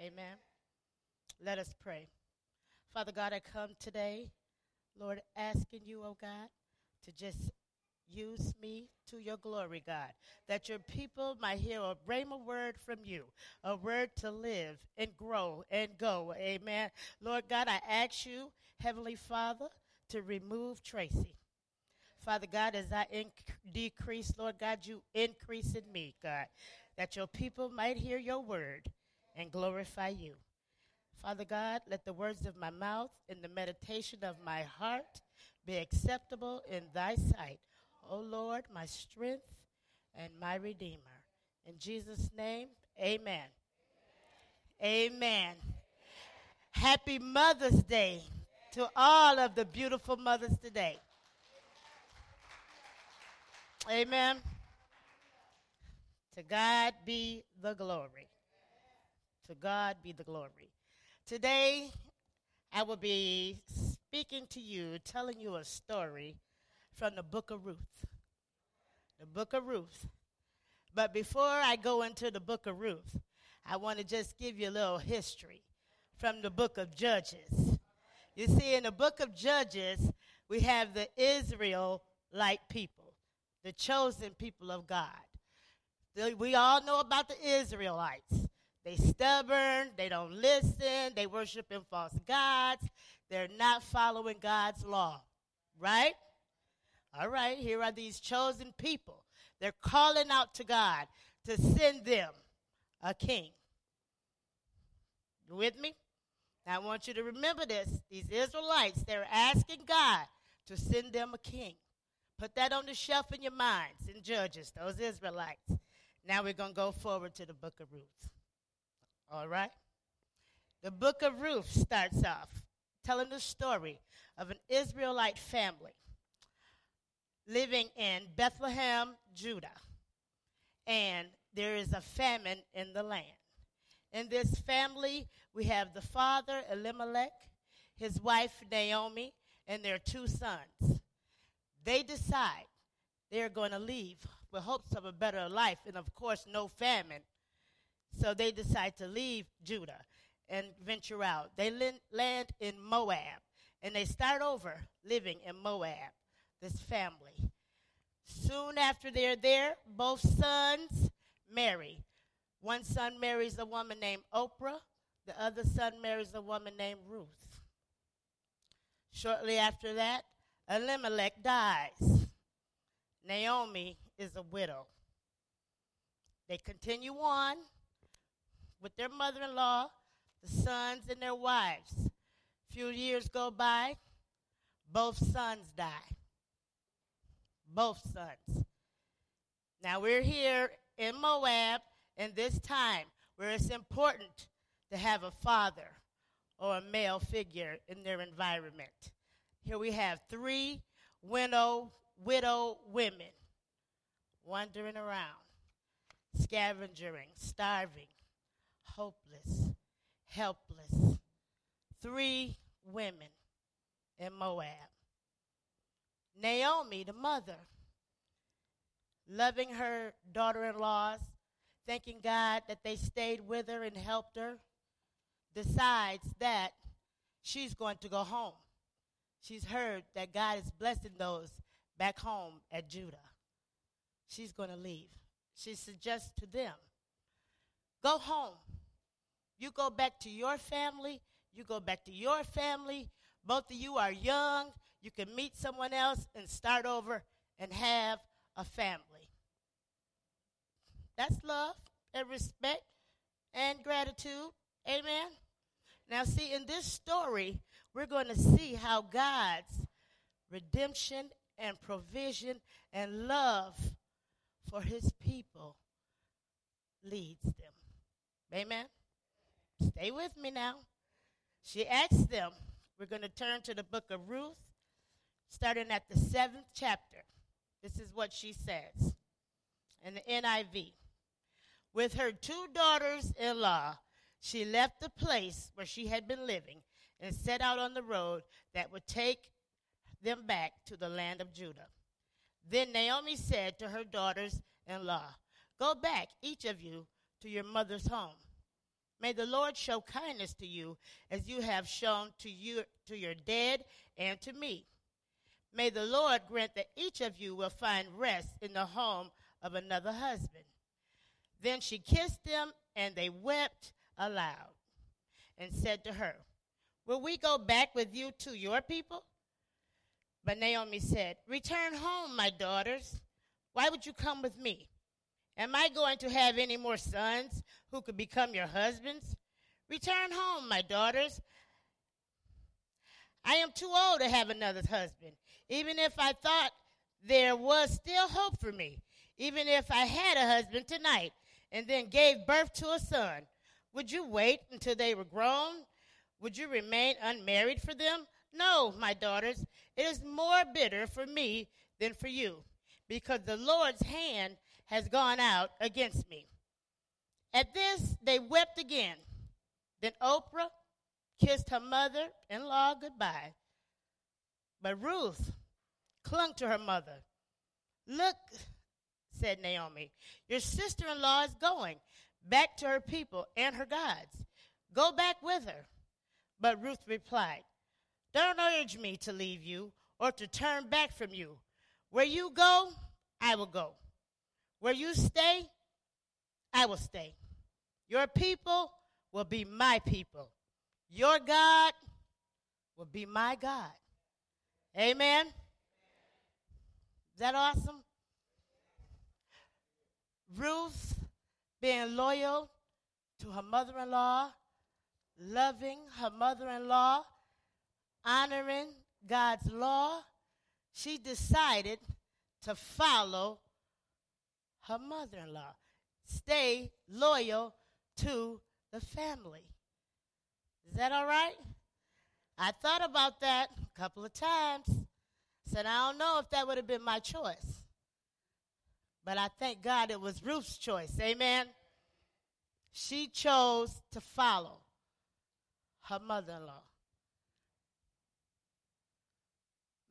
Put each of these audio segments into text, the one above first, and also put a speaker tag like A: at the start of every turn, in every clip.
A: Amen. Let us pray. Father God, I come today, Lord, asking you, oh God, to just use me to your glory, God, that your people might hear a word from you, a word to live and grow and go. Amen. Lord God, I ask you, Heavenly Father, to remove Tracy. Father God, as I inc- decrease, Lord God, you increase in me, God, that your people might hear your word and glorify you. Father God, let the words of my mouth and the meditation of my heart be acceptable in thy sight. O Lord, my strength and my redeemer. In Jesus' name, amen. Amen. amen. Happy Mother's Day to all of the beautiful mothers today. Amen. To God be the glory. To God be the glory. Today, I will be speaking to you, telling you a story from the book of Ruth. The book of Ruth. But before I go into the book of Ruth, I want to just give you a little history from the book of Judges. You see, in the book of Judges, we have the Israelite people, the chosen people of God. We all know about the Israelites. They stubborn, they don't listen, they worship in false gods, they're not following God's law. Right? All right, here are these chosen people. They're calling out to God to send them a king. You with me? Now, I want you to remember this. These Israelites, they're asking God to send them a king. Put that on the shelf in your minds in Judges, those Israelites. Now we're going to go forward to the book of Ruth. All right? The book of Ruth starts off telling the story of an Israelite family living in Bethlehem, Judah. And there is a famine in the land. In this family, we have the father, Elimelech, his wife, Naomi, and their two sons. They decide they're going to leave with hopes of a better life and, of course, no famine. So they decide to leave Judah and venture out. They land in Moab and they start over living in Moab, this family. Soon after they're there, both sons marry. One son marries a woman named Oprah, the other son marries a woman named Ruth. Shortly after that, Elimelech dies. Naomi is a widow. They continue on with their mother in law, the sons, and their wives. A few years go by, both sons die. Both sons. Now we're here in Moab in this time where it's important to have a father or a male figure in their environment. Here we have three widow, widow women wandering around, scavenging, starving, hopeless, helpless. Three women in Moab. Naomi, the mother, loving her daughter in laws, thanking God that they stayed with her and helped her, decides that she's going to go home. She's heard that God is blessing those back home at Judah. She's going to leave. She suggests to them go home. You go back to your family. You go back to your family. Both of you are young. You can meet someone else and start over and have a family. That's love and respect and gratitude. Amen. Now, see, in this story, we're going to see how God's redemption and provision and love for his people leads them. Amen. Stay with me now. She asks them, we're going to turn to the book of Ruth, starting at the seventh chapter. This is what she says in the NIV. With her two daughters in law, she left the place where she had been living and set out on the road that would take them back to the land of Judah. Then Naomi said to her daughters in law, Go back, each of you, to your mother's home. May the Lord show kindness to you as you have shown to you to your dead and to me. May the Lord grant that each of you will find rest in the home of another husband. Then she kissed them, and they wept aloud and said to her, Will we go back with you to your people? But Naomi said, Return home, my daughters. Why would you come with me? Am I going to have any more sons who could become your husbands? Return home, my daughters. I am too old to have another husband. Even if I thought there was still hope for me, even if I had a husband tonight and then gave birth to a son, would you wait until they were grown? Would you remain unmarried for them? No, my daughters, it is more bitter for me than for you, because the Lord's hand has gone out against me. At this, they wept again. Then Oprah kissed her mother in law goodbye. But Ruth clung to her mother. Look, said Naomi, your sister in law is going back to her people and her gods. Go back with her. But Ruth replied, Don't urge me to leave you or to turn back from you. Where you go, I will go. Where you stay, I will stay. Your people will be my people. Your God will be my God. Amen. Is that awesome? Ruth being loyal to her mother in law, loving her mother in law, honoring God's law, she decided to follow her mother in law. Stay loyal to the family. Is that all right? I thought about that a couple of times. Said, I don't know if that would have been my choice. But I thank God it was Ruth's choice. Amen. She chose to follow her mother in law.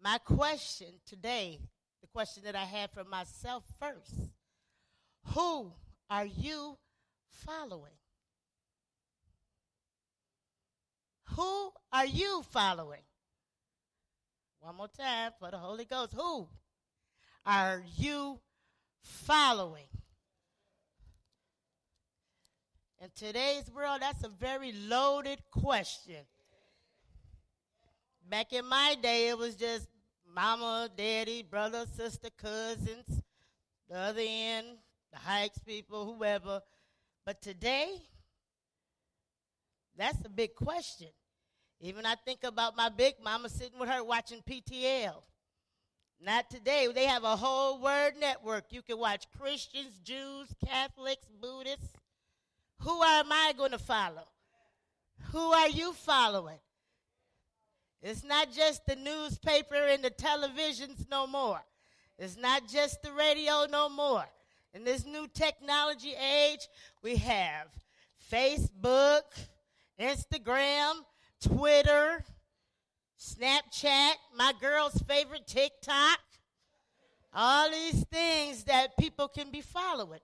A: My question today, the question that I had for myself first who are you following? Who are you following? One more time for the Holy Ghost. Who are you following? In today's world, that's a very loaded question. Back in my day, it was just mama, daddy, brother, sister, cousins, the other end, the hikes people, whoever. But today, that's a big question. Even I think about my big mama sitting with her watching PTL. Not today. They have a whole word network. You can watch Christians, Jews, Catholics, Buddhists. Who am I going to follow? Who are you following? It's not just the newspaper and the televisions no more. It's not just the radio no more. In this new technology age, we have Facebook, Instagram, Twitter, Snapchat, my girl's favorite TikTok. All these things that people can be following.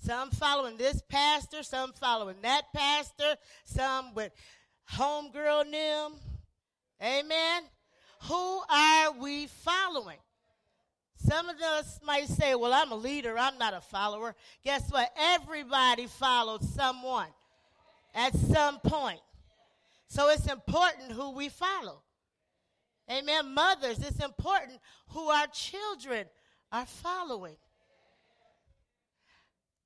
A: Some following this pastor, some following that pastor, some with homegirl them. Amen. Who are we following? Some of us might say, Well, I'm a leader, I'm not a follower. Guess what? Everybody followed someone at some point. So it's important who we follow. Amen. Mothers, it's important who our children are following.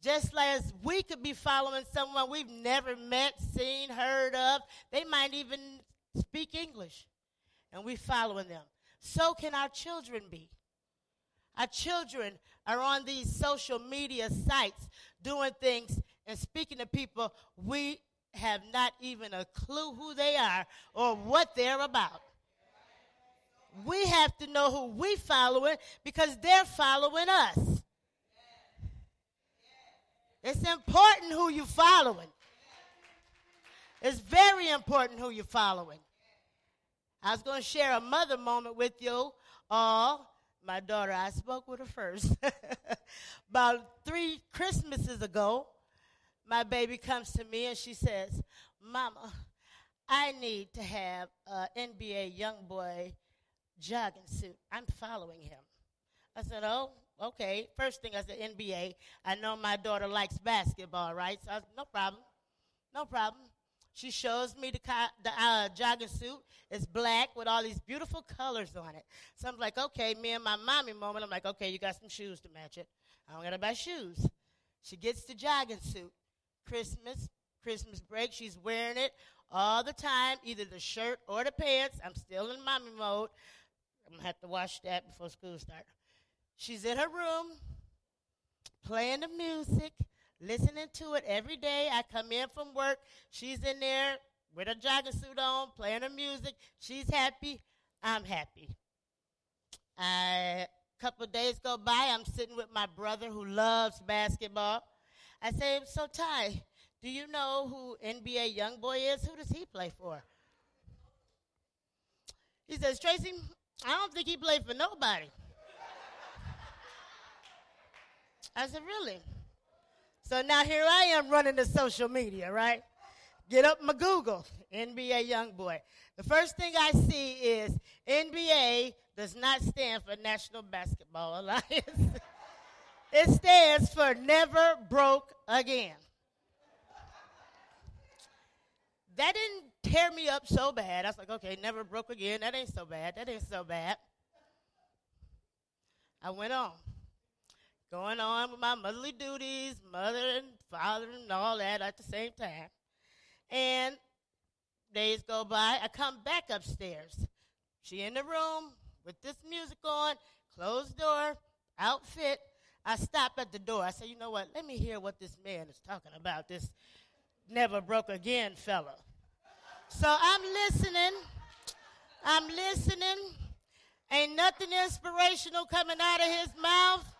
A: Just as we could be following someone we've never met, seen, heard of. They might even speak English. And we're following them. So can our children be. Our children are on these social media sites doing things and speaking to people we have not even a clue who they are or what they're about. We have to know who we following because they're following us. It's important who you're following. It's very important who you're following. I was going to share a mother moment with you all. My daughter, I spoke with her first. About three Christmases ago, my baby comes to me and she says, Mama, I need to have an NBA young boy jogging suit. I'm following him. I said, Oh, okay. First thing I said, NBA. I know my daughter likes basketball, right? So I said, No problem. No problem. She shows me the, the uh, jogging suit. It's black with all these beautiful colors on it. So I'm like, okay, me and my mommy moment. I'm like, okay, you got some shoes to match it. I don't got to buy shoes. She gets the jogging suit. Christmas, Christmas break, she's wearing it all the time, either the shirt or the pants. I'm still in mommy mode. I'm to have to wash that before school starts. She's in her room playing the music, listening to it every day. I come in from work. She's in there with a jogging suit on, playing her music. She's happy. I'm happy. A couple days go by. I'm sitting with my brother who loves basketball. I say, So, Ty, do you know who NBA Youngboy is? Who does he play for? He says, Tracy, I don't think he played for nobody. I said, Really? So now here I am running the social media, right? Get up my Google, NBA Youngboy. The first thing I see is NBA does not stand for National Basketball Alliance. it stands for Never Broke Again. That didn't tear me up so bad. I was like, okay, never broke again. That ain't so bad. That ain't so bad. I went on going on with my motherly duties, mother and father and all that at the same time. And days go by, I come back upstairs. She in the room with this music on, closed door, outfit. I stop at the door. I say, you know what? Let me hear what this man is talking about. This never broke again fella. So I'm listening. I'm listening. Ain't nothing inspirational coming out of his mouth.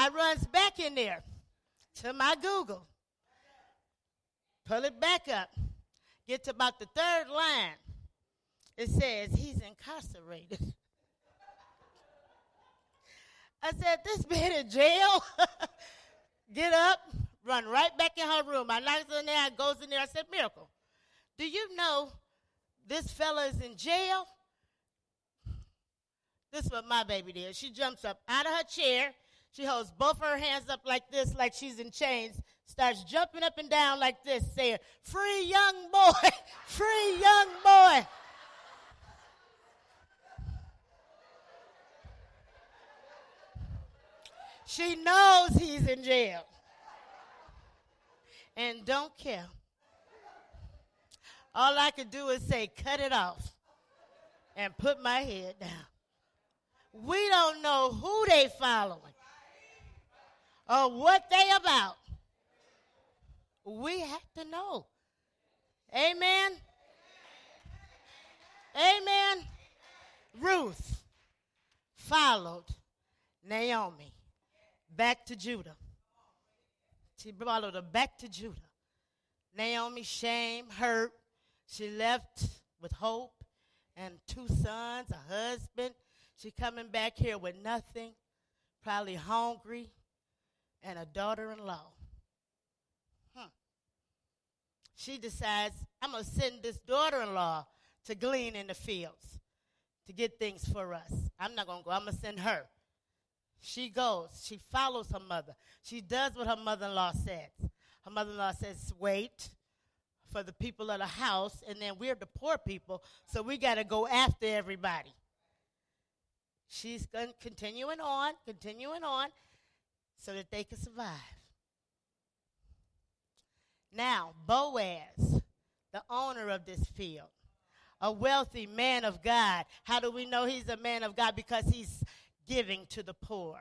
A: I runs back in there to my Google, pull it back up, get to about the third line. It says he's incarcerated. I said, This man in jail? get up, run right back in her room. I knocks in there, I goes in there. I said, Miracle, do you know this fella is in jail? This is what my baby did. She jumps up out of her chair she holds both her hands up like this, like she's in chains, starts jumping up and down like this, saying, Free young boy, free young boy. She knows he's in jail and don't care. All I could do is say, cut it off and put my head down. We don't know who they following or what they about. We have to know. Amen. Amen. Ruth followed Naomi back to Judah. She followed her back to Judah. Naomi, shame, hurt. She left with hope and two sons, a husband. She coming back here with nothing, probably hungry, and a daughter in law. Hmm. She decides, I'm going to send this daughter in law to glean in the fields to get things for us. I'm not going to go, I'm going to send her. She goes, she follows her mother. She does what her mother in law says. Her mother in law says, wait for the people of the house, and then we're the poor people, so we got to go after everybody. She's continuing on, continuing on, so that they could survive. Now, Boaz, the owner of this field, a wealthy man of God. How do we know he's a man of God? Because he's giving to the poor.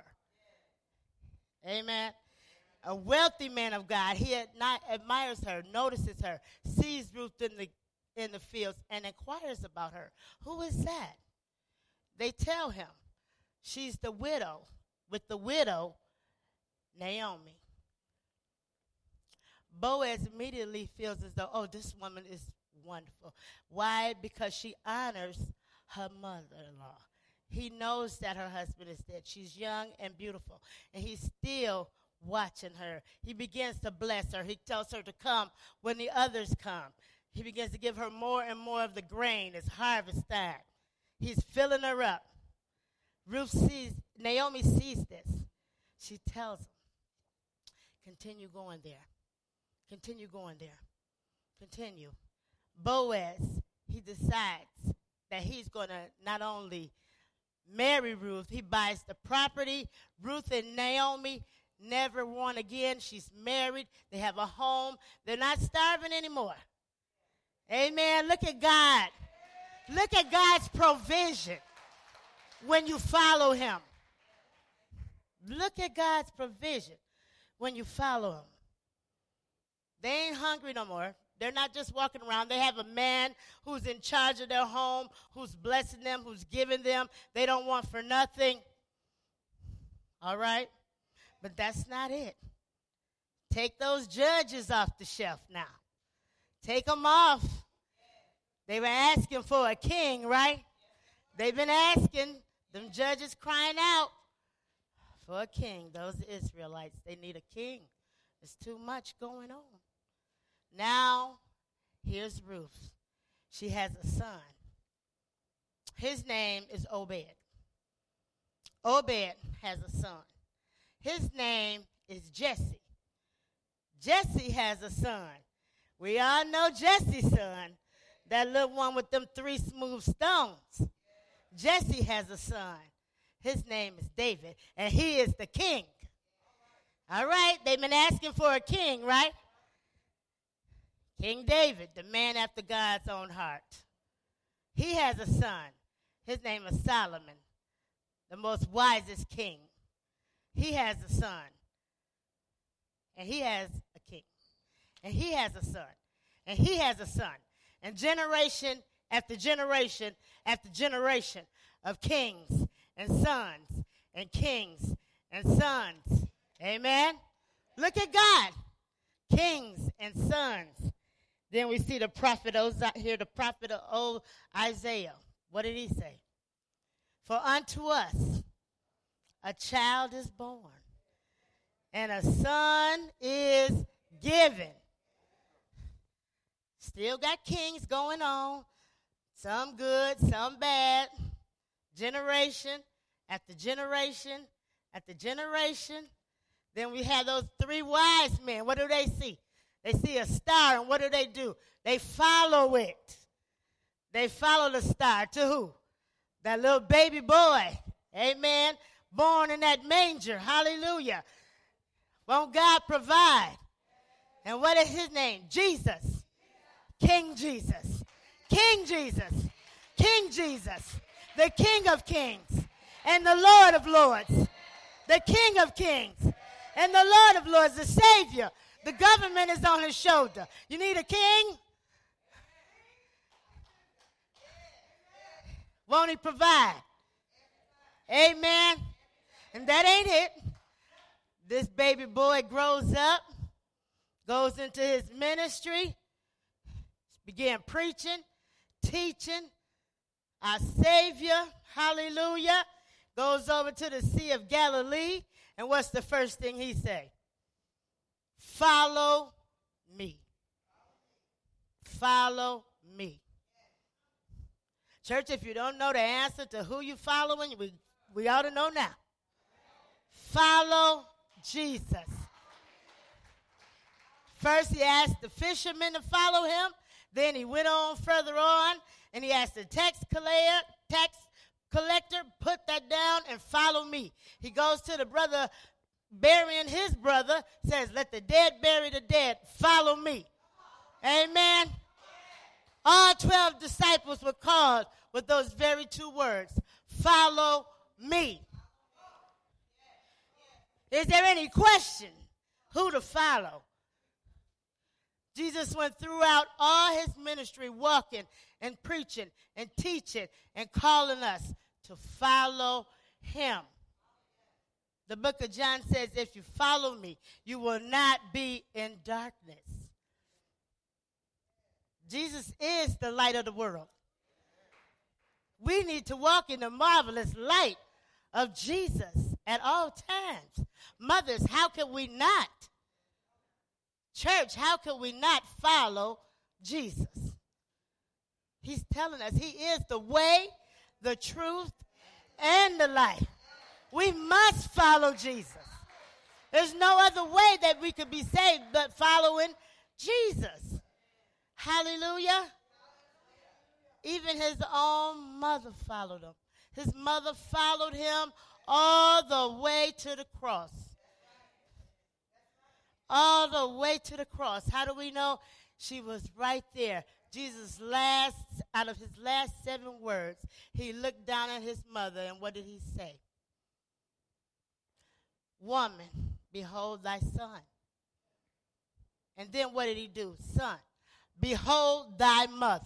A: Amen. A wealthy man of God. He admires her, notices her, sees Ruth in the in the fields, and inquires about her. Who is that? They tell him she's the widow. With the widow, Naomi. Boaz immediately feels as though, oh, this woman is wonderful. Why? Because she honors her mother in law. he knows that her husband is dead. She's young and beautiful, and he's still watching her. He begins to bless her. He tells her to come when the others come. He begins to give her more and more of the grain. It's harvest time. He's filling her up. Ruth sees, Naomi sees this. She tells him, continue going there. Continue going there. Continue. Boaz, he decides that he's going to not only marry Ruth, he buys the property. Ruth and Naomi never want again. She's married. They have a home. They're not starving anymore. Amen. Look at God. Look at God's provision when you follow Him. Look at God's provision when you follow them. They ain't hungry no more. They're not just walking around. They have a man who's in charge of their home, who's blessing them, who's giving them. They don't want for nothing. All right? But that's not it. Take those judges off the shelf now. Take them off. They were asking for a king, right? They've been asking, them judges crying out for a king. Those Israelites, they need a king. There's too much going on. Now, here's Ruth. She has a son. His name is Obed. Obed has a son. His name is Jesse. Jesse has a son. We all know Jesse's son, that little one with them three smooth stones. Jesse has a son. His name is David, and he is the king. All right, they've been asking for a king, right? King David, the man after God's own heart. He has a son. His name is Solomon, the most wisest king. He has a son. And he has a king. And he has a son. And he has a son. And generation after generation after generation of kings and sons and kings and sons. Amen. Look at God. Kings and sons then we see the prophet here, the prophet of old Isaiah. What did he say? For unto us a child is born, and a son is given. Still got kings going on, some good, some bad. Generation after generation after generation. Then we have those three wise men. What do they see? They see a star, and what do they do? They follow it. They follow the star to who? That little baby boy. Amen. Born in that manger. Hallelujah. Won't God provide? And what is his name? Jesus. King Jesus. King Jesus. King Jesus. The King of Kings and the Lord of Lords. The King of Kings and the Lord of Lords, the Savior the government is on his shoulder. You need a king? Won't he provide? Amen. And that ain't it. This baby boy grows up, goes into his ministry, began preaching, teaching, our Savior, hallelujah, goes over to the Sea of Galilee. And what's the first thing he say? Follow me. Follow me. Church, if you don't know the answer to who you're following, we, we ought to know now. Follow Jesus. First, he asked the fishermen to follow him. Then he went on further on, and he asked the tax collector, tax collector, put that down and follow me. He goes to the brother burying his brother, says, Let the dead bury the dead. Follow me. Amen. All 12 disciples were called with those very two words Follow me. Is there any question who to follow? Jesus went throughout all his ministry, walking and preaching and teaching and calling us to follow him. The book of John says, If you follow me, you will not be in darkness. Jesus is the light of the world. We need to walk in the marvelous light of Jesus at all times. Mothers, how can we not? Church, how can we not follow Jesus? He's telling us He is the way, the truth, and the life. We must follow Jesus. There's no other way that we could be saved but following Jesus. Hallelujah. Even his own mother followed him. His mother followed him all the way to the cross. All the way to the cross. How do we know? She was right there. Jesus' last, out of his last seven words, he looked down at his mother, and what did he say? Woman, behold thy son. And then what did he do? Son, behold thy mother.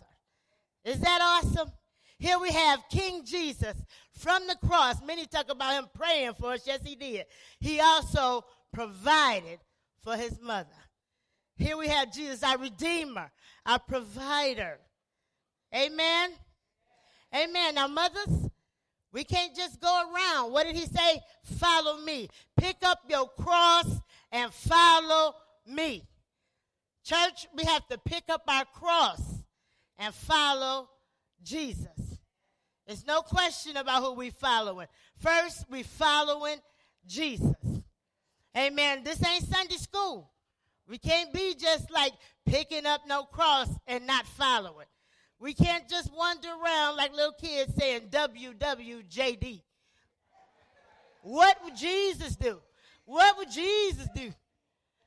A: Is that awesome? Here we have King Jesus from the cross. Many talk about him praying for us. Yes, he did. He also provided for his mother. Here we have Jesus, our Redeemer, our provider. Amen. Amen. Now, mothers, we can't just go around. What did he say? Follow me. Pick up your cross and follow me. Church, we have to pick up our cross and follow Jesus. There's no question about who we're following. First, we're following Jesus. Amen. This ain't Sunday school. We can't be just like picking up no cross and not following. We can't just wander around like little kids saying WWJD. What would Jesus do? What would Jesus do?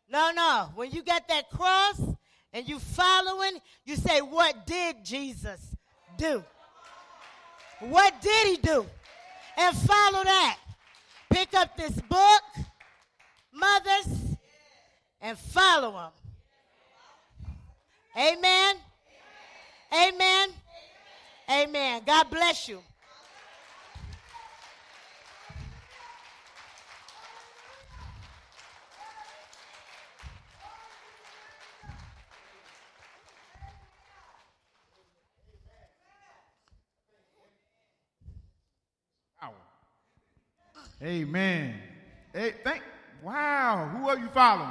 A: No, no. When you got that cross and you following, you say, What did Jesus do? What did he do? And follow that. Pick up this book, mothers, and follow them. Amen. Amen. Amen. God bless you.
B: Amen. Hey, thank. Wow. Who are you following?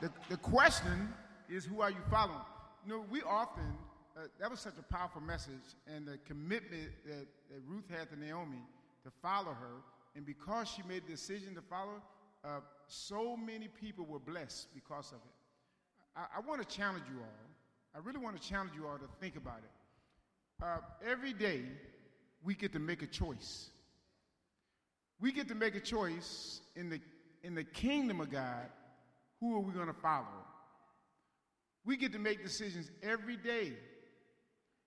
B: the, the question is, who are you following? You know, we often, uh, that was such a powerful message, and the commitment that, that Ruth had to Naomi to follow her, and because she made the decision to follow, uh, so many people were blessed because of it. I, I want to challenge you all. I really want to challenge you all to think about it. Uh, every day, we get to make a choice. We get to make a choice in the, in the kingdom of God who are we going to follow? We get to make decisions every day.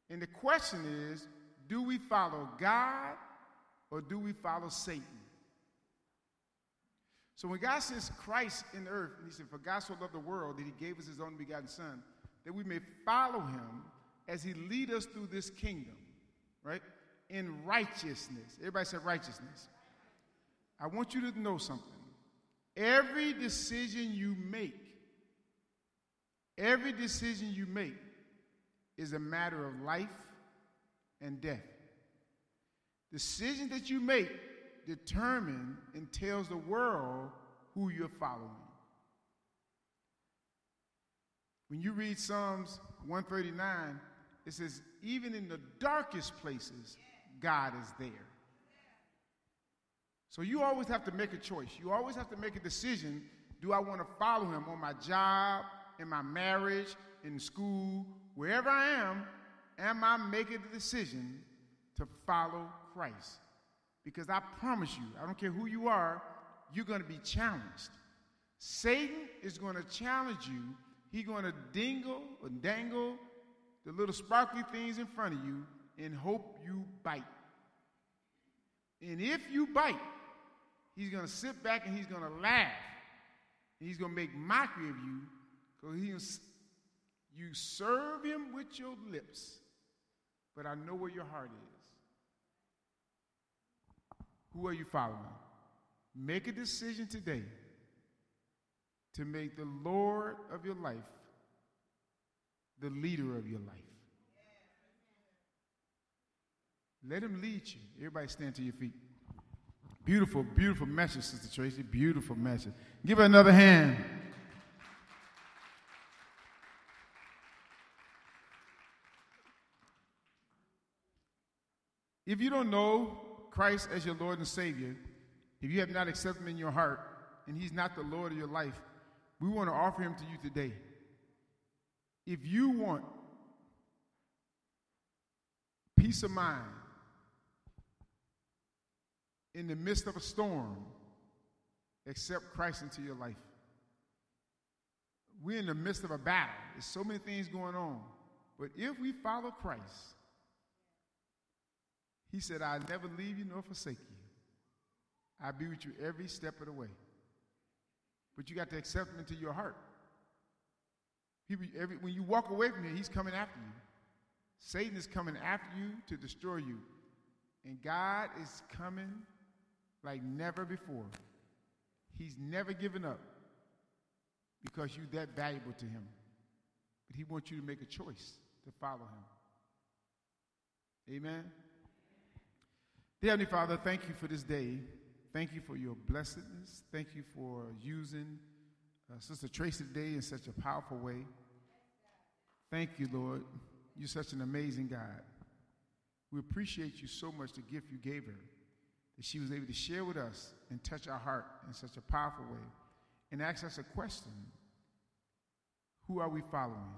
B: And the question is do we follow God or do we follow Satan? So when God sends Christ in the earth, he said, For God so loved the world that he gave us his only begotten Son, that we may follow him as he lead us through this kingdom, right? In righteousness. Everybody said righteousness. I want you to know something. Every decision you make, every decision you make is a matter of life and death. Decision that you make determine and tells the world who you're following. When you read Psalms 139, it says, even in the darkest places, God is there. So you always have to make a choice. You always have to make a decision. Do I want to follow him on my job, in my marriage, in school, wherever I am? Am I making the decision to follow Christ? Because I promise you, I don't care who you are, you're going to be challenged. Satan is going to challenge you. He's going to dingle or dangle the little sparkly things in front of you and hope you bite. And if you bite, He's going to sit back and he's going to laugh. And he's going to make mockery of you because you serve him with your lips, but I know where your heart is. Who are you following? Make a decision today to make the Lord of your life the leader of your life. Let him lead you. Everybody stand to your feet. Beautiful, beautiful message, Sister Tracy. Beautiful message. Give her another hand. If you don't know Christ as your Lord and Savior, if you have not accepted him in your heart, and he's not the Lord of your life, we want to offer him to you today. If you want peace of mind in the midst of a storm, accept Christ into your life. We're in the midst of a battle. There's so many things going on. But if we follow Christ, he said, I'll never leave you nor forsake you. I'll be with you every step of the way. But you got to accept him into your heart. Every, when you walk away from him, he's coming after you. Satan is coming after you to destroy you. And God is coming like never before. He's never given up because you're that valuable to him. But he wants you to make a choice to follow him. Amen. Dear Heavenly Father, thank you for this day. Thank you for your blessedness. Thank you for using uh, Sister Tracy today in such a powerful way. Thank you, Lord. You're such an amazing God. We appreciate you so much, the gift you gave her, that she was able to share with us and touch our heart in such a powerful way and ask us a question Who are we following?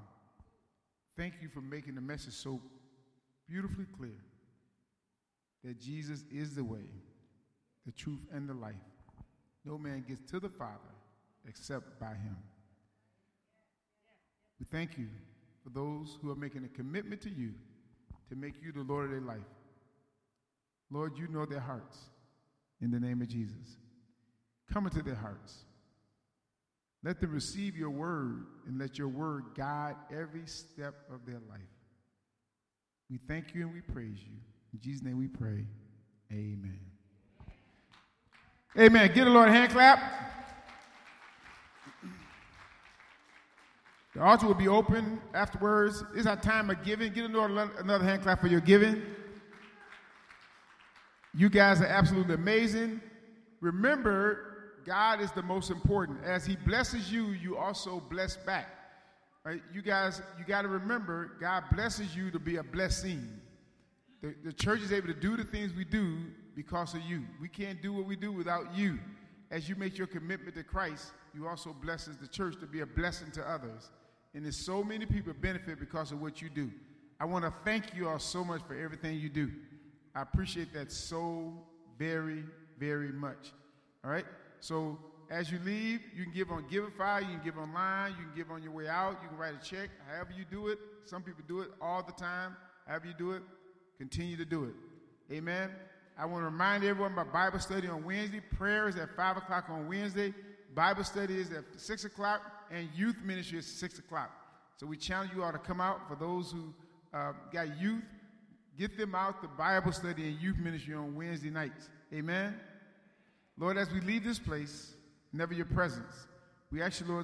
B: Thank you for making the message so beautifully clear that Jesus is the way, the truth, and the life. No man gets to the Father except by him. We thank you for those who are making a commitment to you to make you the Lord of their life. Lord, you know their hearts in the name of Jesus. Come into their hearts. Let them receive your word and let your word guide every step of their life. We thank you and we praise you. In Jesus' name we pray. Amen. Amen. Get a Lord a hand clap. The altar will be open afterwards. It's our time of giving. Get another, another hand clap for your giving. You guys are absolutely amazing. Remember, God is the most important. As He blesses you, you also bless back. Right? You guys, you got to remember, God blesses you to be a blessing. The, the church is able to do the things we do because of you. We can't do what we do without you. As you make your commitment to Christ, you also blesses the church to be a blessing to others. And there's so many people benefit because of what you do. I want to thank you all so much for everything you do. I appreciate that so very, very much. All right? So as you leave, you can give on Givelify, you can give online, you can give on your way out, you can write a check, however you do it. Some people do it all the time. However you do it, Continue to do it. Amen. I want to remind everyone about Bible study on Wednesday. Prayer is at 5 o'clock on Wednesday. Bible study is at 6 o'clock, and youth ministry is 6 o'clock. So we challenge you all to come out. For those who uh, got youth, get them out to Bible study and youth ministry on Wednesday nights. Amen. Lord, as we leave this place, never your presence, we ask you, Lord.